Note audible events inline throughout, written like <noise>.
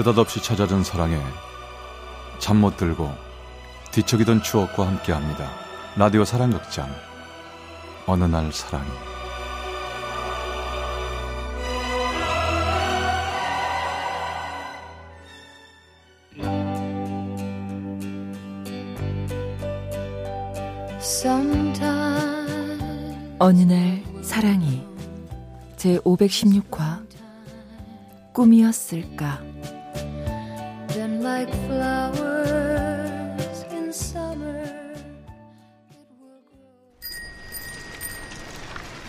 느닷없이 찾아든 사랑에 잠 못 들고 뒤척이던 추억과 함께합니다. 라디오 사랑극장. 어느 날 사랑이. 어느 날 사랑이 제 516화 꿈이었을까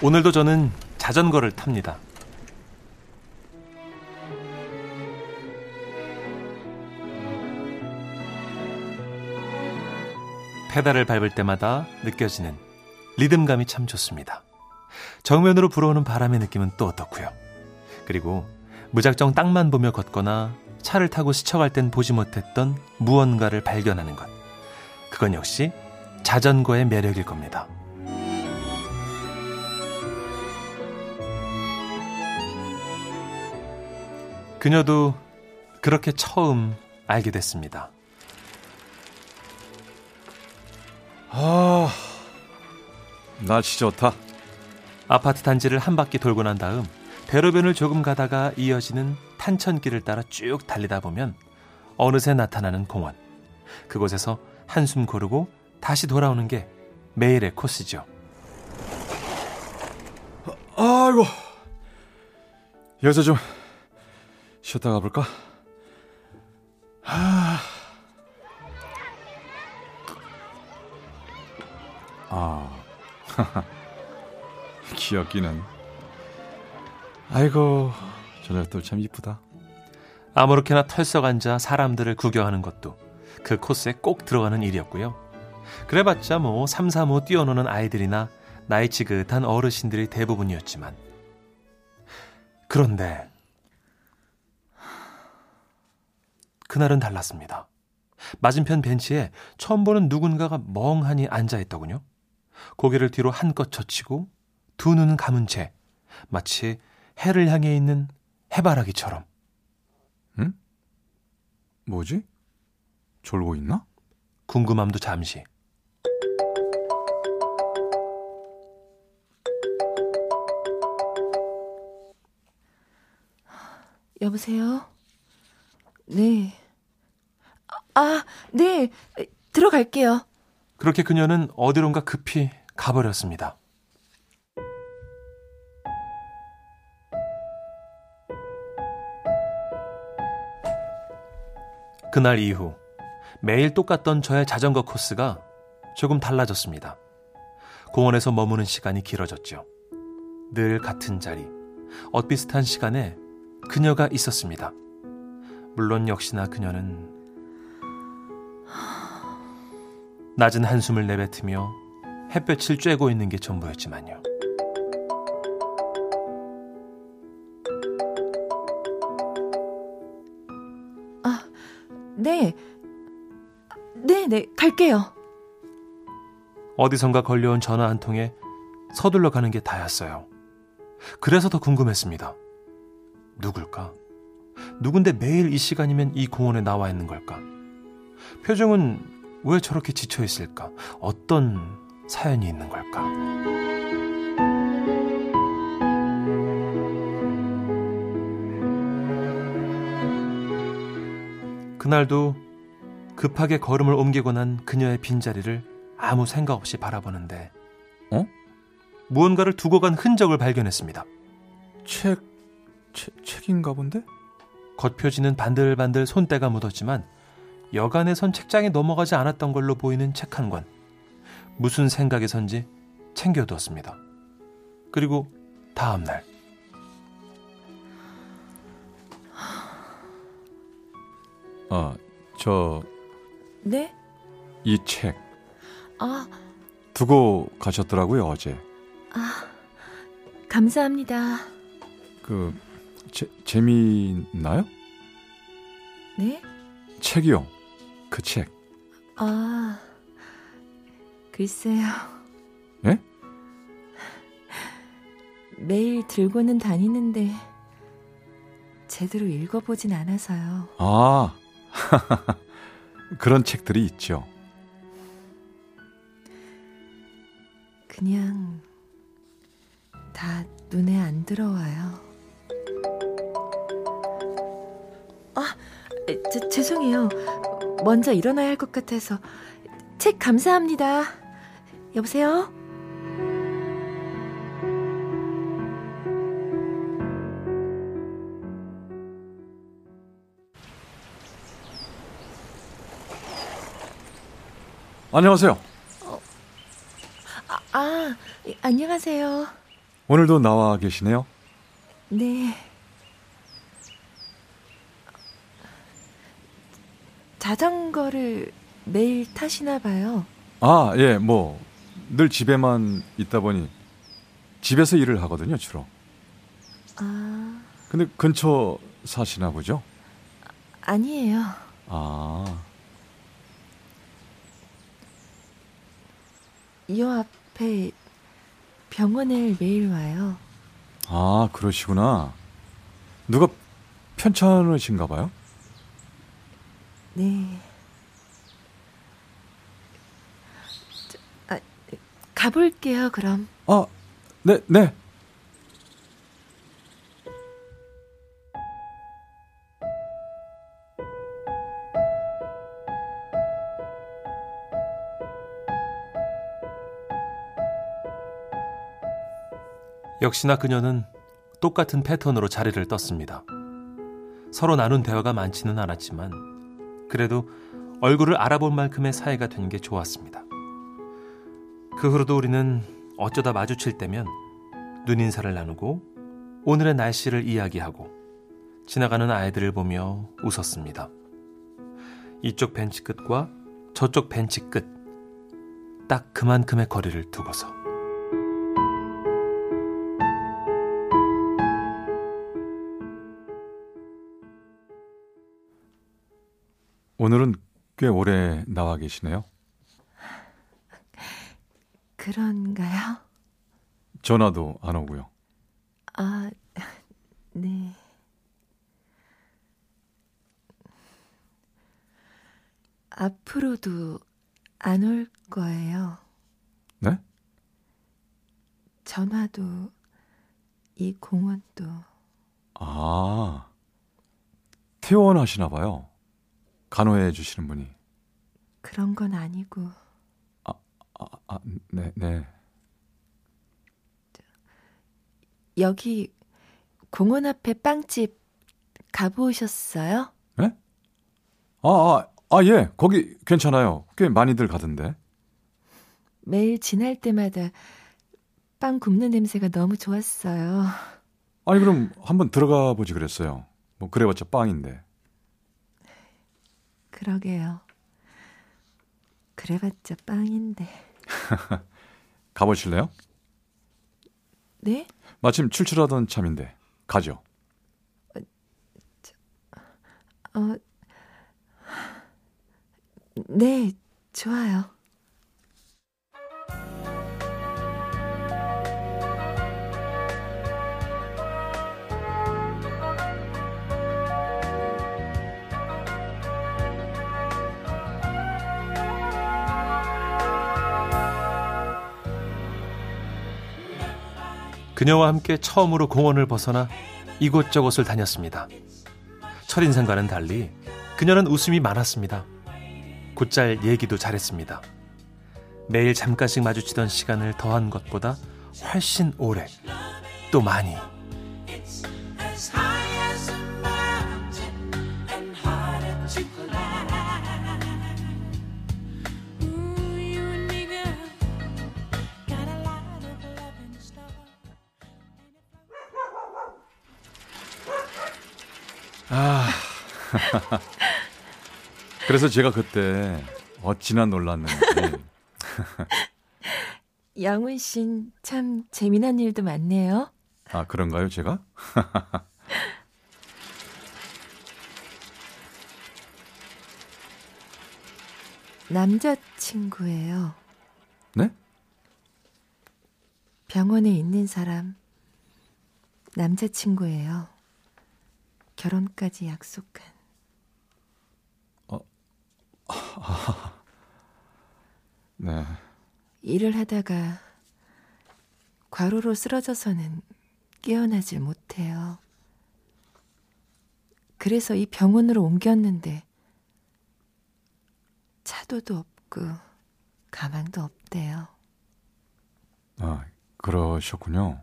오늘도 저는 자전거를 탑니다. 페달을 밟을 때마다 느껴지는 리듬감이 참 좋습니다. 정면으로 불어오는 바람의 느낌은 또 어떻고요. 그리고 무작정 땅만 보며 걷거나 차를 타고 스쳐갈 땐 보지 못했던 무언가를 발견하는 것. 그건 역시 자전거의 매력일 겁니다. 그녀도 그렇게 처음 알게 됐습니다. 아, 날씨 좋다. 아파트 단지를 한 바퀴 돌고 난 다음 대로변을 조금 가다가 이어지는 탄천길을 따라 쭉 달리다 보면 어느새 나타나는 공원. 그곳에서 한숨 고르고 다시 돌아오는 게 매일의 코스죠. 아이고, 여기서 좀 쉬었다 가볼까? 아, 아, <laughs> 귀엽기는. 아이고, 저녁도 참 이쁘다. 아무렇게나 털썩 앉아 사람들을 구경하는 것도 그 코스에 꼭 들어가는 일이었고요. 그래봤자 뭐 3, 3, 5 뛰어노는 아이들이나 나이 지긋한 어르신들이 대부분이었지만 그런데 그날은 달랐습니다. 맞은편 벤치에 처음 보는 누군가가 멍하니 앉아있더군요. 고개를 뒤로 한껏 젖히고 두 눈은 감은 채 마치 해를 향해 있는 해바라기처럼. 응? 뭐지? 졸고 있나? 궁금함도 잠시. 여보세요? 네. 아, 네. 들어갈게요. 그렇게 그녀는 어디론가 급히 가버렸습니다. 그날 이후 매일 똑같던 저의 자전거 코스가 조금 달라졌습니다. 공원에서 머무는 시간이 길어졌죠. 늘 같은 자리, 엇비슷한 시간에 그녀가 있었습니다. 물론 역시나 그녀는 낮은 한숨을 내뱉으며 햇볕을 쬐고 있는 게 전부였지만요. 네. 네, 네, 갈게요. 어디선가 걸려온 전화 한 통에 서둘러 가는 게 다였어요. 그래서 더 궁금했습니다. 누굴까? 누군데 매일 이 시간이면 이 공원에 나와 있는 걸까? 표정은 왜 저렇게 지쳐 있을까? 어떤 사연이 있는 걸까? 그날도 급하게 걸음을 옮기고 난 그녀의 빈자리를 아무 생각 없이 바라보는데 어? 무언가를 두고 간 흔적을 발견했습니다. 책, 책 책인가 본데? 겉표지는 반들반들 손때가 묻었지만 여간에선 책장에 넘어가지 않았던 걸로 보이는 책 한 권. 무슨 생각에선지 챙겨두었습니다. 그리고 다음 날. 아, 저, 네? 이 책 아, 두고 가셨더라고요, 어제. 아, 감사합니다. 그, 제, 재미있나요? 네? 책이요. 그 책. 아, 글쎄요. 예? 매일 들고는 다니는데 제대로 읽어보진 않아서요. 아, <laughs> 그런 책들이 있죠. 그냥 다 눈에 안 들어와요. 아, 제, 죄송해요. 먼저 일어나야 할 것 같아서. 책 감사합니다. 여보세요? 안녕하세요. 아, 아, 안녕하세요. 오늘도 나와 계시네요. 네. 자전거를 매일 타시나 봐요. 아, 예, 뭐, 늘 집에만 있다 보니, 집에서 일을 하거든요, 주로. 아, 근데 근처 사시나 보죠? 아니에요. 아, 이 앞에 병원을 매일 와요. 아, 그러시구나. 누가 편찮으신가 봐요? 네. 저, 아, 가볼게요, 그럼. 아, 네, 네. 역시나 그녀는 똑같은 패턴으로 자리를 떴습니다. 서로 나눈 대화가 많지는 않았지만 그래도 얼굴을 알아볼 만큼의 사이가 된 게 좋았습니다. 그 후로도 우리는 어쩌다 마주칠 때면 눈인사를 나누고 오늘의 날씨를 이야기하고 지나가는 아이들을 보며 웃었습니다. 이쪽 벤치 끝과 저쪽 벤치 끝. 딱 그만큼의 거리를 두고서. 오늘은 꽤 오래 나와 계시네요. 그런가요? 전화도 안 오고요. 아, 네. 앞으로도 안 올 거예요. 네? 전화도 이 공원도 아, 퇴원하시나 봐요. 간호해 주시는 분이. 그런 건 아니고 아, 아, 네, 네. 여기 공원 앞에 빵집 가보셨어요? 네? 아, 아, 아, 예. 거기 괜찮아요. 꽤 많이들 가던데. 매일 지날 때마다 빵 굽는 냄새가 너무 좋았어요. 아니, 그럼 한번 들어가 보지 그랬어요. 뭐, 그래봤자 빵인데. 그러게요. 그래봤자 빵인데. <laughs> 가보실래요? 네? 마침 출출하던 참인데. 가죠. 어, 네, 좋아요. 그녀와 함께 처음으로 공원을 벗어나 이곳저곳을 다녔습니다. 첫인상과는 달리 그녀는 웃음이 많았습니다. 곧잘 얘기도 잘했습니다. 매일 잠깐씩 마주치던 시간을 더한 것보다 훨씬 오래, 또 많이. <laughs> 그래서 제가 그때 어찌나 놀랐는지. <laughs> 양훈 씨는 참 재미난 일도 많네요. 아, 그런가요, 제가? <laughs> 남자친구예요. 네? 병원에 있는 사람 남자친구예요. 결혼까지 약속한 <laughs> 네. 일을 하다가 과로로 쓰러져서는 깨어나질 못해요. 그래서 이 병원으로 옮겼는데 차도도 없고 가망도 없대요. 아, 그러셨군요.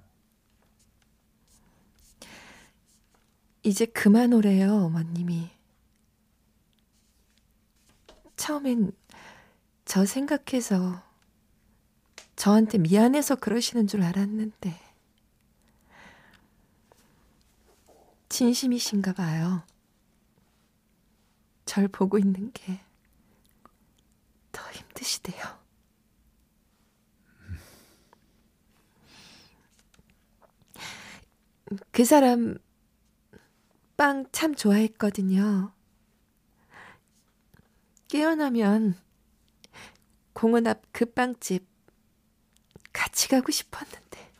이제 그만 오래요, 어머님이. 처음엔 저 생각해서 저한테 미안해서 그러시는 줄 알았는데 진심이신가 봐요. 절 보고 있는 게 더 힘드시대요. 그 사람 빵 참 좋아했거든요. 깨어나면 공원 앞 그 빵집 같이 가고 싶었는데.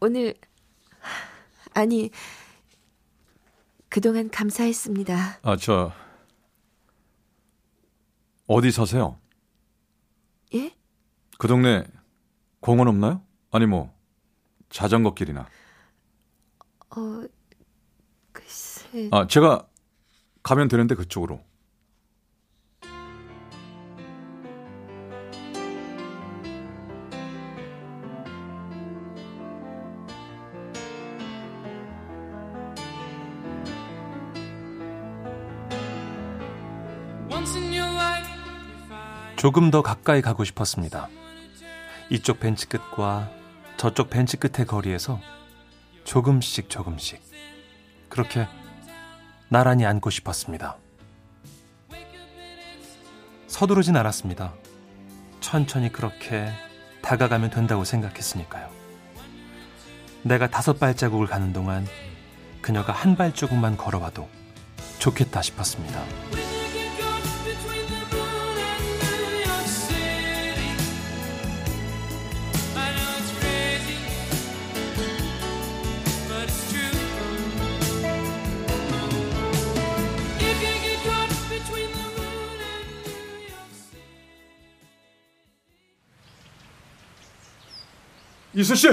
오늘, 아니, 그동안 감사했습니다. 아, 저 어디 사세요? 예? 그 동네 공원 없나요? 아니 뭐 자전거 길이나. 어, 글쎄. 아, 제가 가면 되는데 그쪽으로. Once in your life, you find 조금 더 가까이 가고 싶었습니다. 이쪽 벤치 끝과 저쪽 벤치 끝의 거리에서 조금씩 조금씩 그렇게 나란히 앉고 싶었습니다. 서두르진 않았습니다. 천천히 그렇게 다가가면 된다고 생각했으니까요. 내가 다섯 발자국을 가는 동안 그녀가 한 발자국만 걸어와도 좋겠다 싶었습니다. 이수 씨.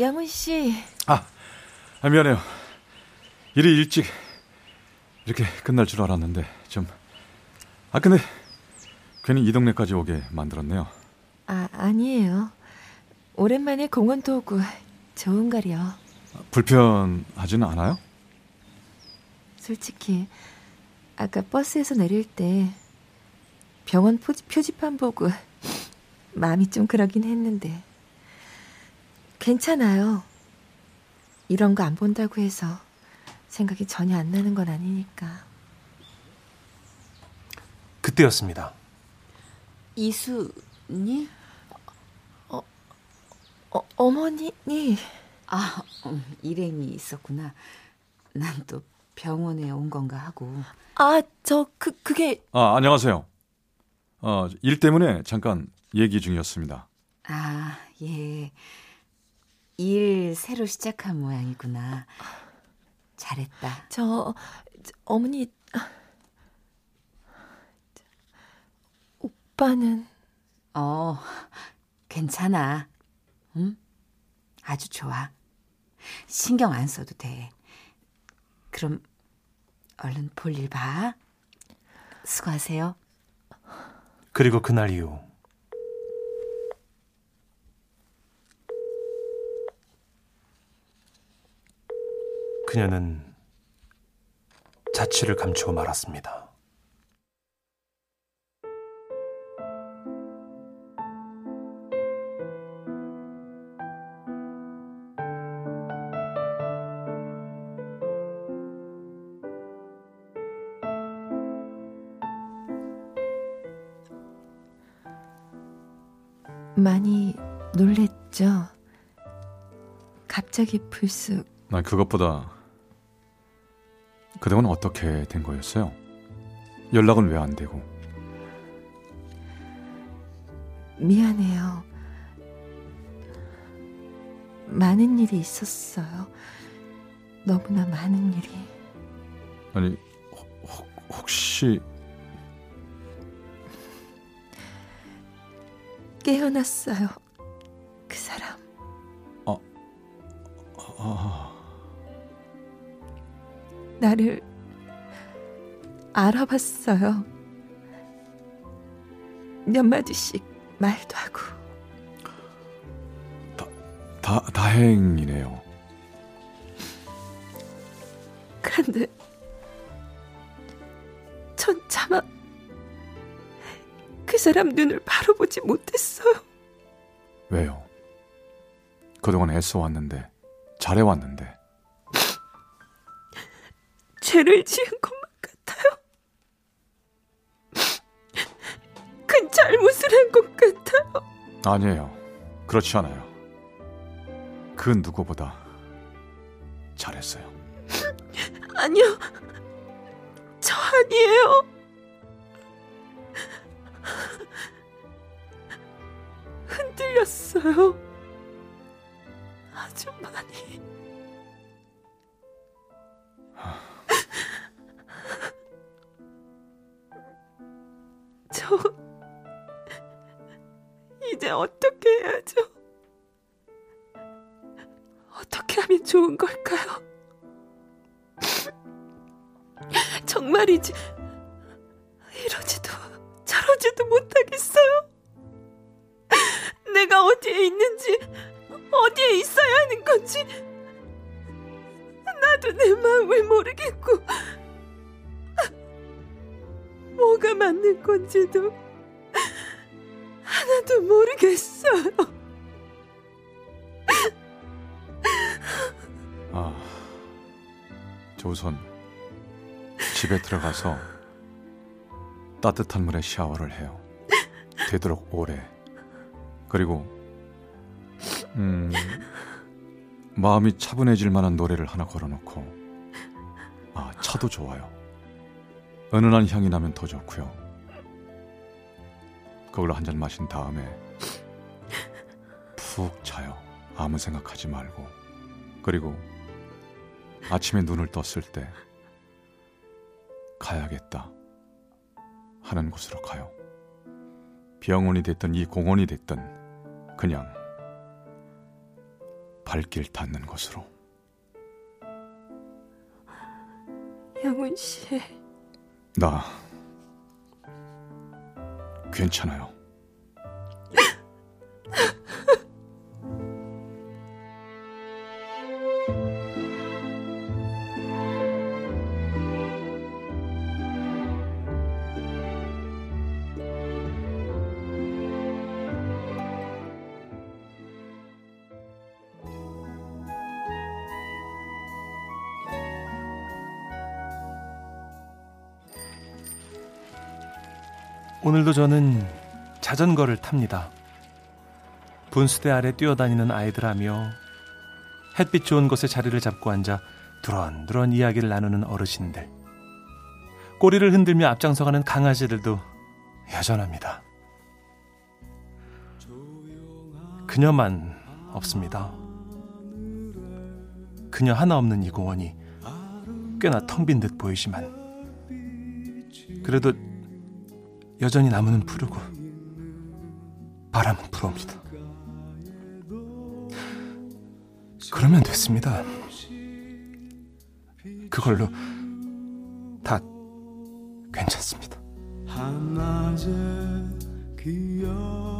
양훈 씨, 아, 아, 미안해요. 일이 일찍 이렇게 끝날 줄 알았는데 좀. 아 근데 괜히 이 동네까지 오게 만들었네요. 아, 아니에요. 오랜만에 공원도 오고 좋은 거려. 불편하지는 않아요? 솔직히 아까 버스에서 내릴 때 병원 포지, 표지판 보고 마음이 좀 그러긴 했는데 괜찮아요. 이런 거 안 본다고 해서 생각이 전혀 안 나는 건 아니니까. 그때였습니다. 이수니? 어, 어머니, 아, 음, 일행이 있었구나. 난 또 병원에 온 건가 하고. 아, 저 그 그게 아 안녕하세요. 어, 일 때문에 잠깐 얘기 중이었습니다. 아, 예. 일 새로 시작한 모양이구나. 잘했다. 저, 저, 어머니 아, 저, 오빠는 어, 괜찮아. 응? 아주 좋아. 신경 안 써도 돼. 그럼 얼른 볼일 봐. 수고하세요. 그리고 그날 이후 그녀는 자취를 감추고 말았습니다. 많이 놀랬죠. 갑자기 불쑥 나 그것보다 그동안 어떻게 된 거였어요? 연락은 왜 안 되고? 미안해요. 많은 일이 있었어요. 너무나 많은 일이. 아니 혹, 혹- 혹시 깨어났어요. 그 사람. 아, 나를 알아봤어요. 몇 마디씩 말도 하고. 다 다행이네요. 그런데 전 차마 그 사람 눈을 바로 보지 못했어요. 왜요? 그동안 애써 왔는데 잘해 왔는데 죄를 지은 것만 같아요. 큰 잘못을 한 것 같아요. 아니에요. 그렇지 않아요. 그 누구보다 잘했어요. 아니요. 저 아니에요. 흔들렸어요. 아주 많이. 어떻게 해야죠? 어떻게 하면 좋은 걸까요? 정말이지 이러지도 저러지도 못하겠어요. 내가 어디에 있는지 어디에 있어야 하는 건지 나도 내 마음을 모르겠고 뭐가 맞는 건지도 하나도 모르겠어요. 아, 저 우선 집에 들어가서 따뜻한 물에 샤워를 해요. 되도록 오래. 그리고 음, 마음이 차분해질 만한 노래를 하나 걸어놓고 아 차도 좋아요. 은은한 향이 나면 더 좋고요. 그걸로 한 잔 마신 다음에 푹 자요. 아무 생각하지 말고. 그리고 아침에 눈을 떴을 때 가야겠다 하는 곳으로 가요. 병원이 됐든 이 공원이 됐든 그냥 발길 닿는 곳으로. 영훈 씨, 나 괜찮아요. <laughs> 오늘도 저는 자전거를 탑니다. 분수대 아래 뛰어다니는 아이들하며 햇빛 좋은 곳에 자리를 잡고 앉아 두런두런 이야기를 나누는 어르신들. 꼬리를 흔들며 앞장서가는 강아지들도 여전합니다. 그녀만 없습니다. 그녀 하나 없는 이 공원이 꽤나 텅 빈 듯 보이지만 그래도 여전히 나무는 푸르고 바람은 불어옵니다. 그러면 됐습니다. 그걸로 다 괜찮습니다. 한낮의 기억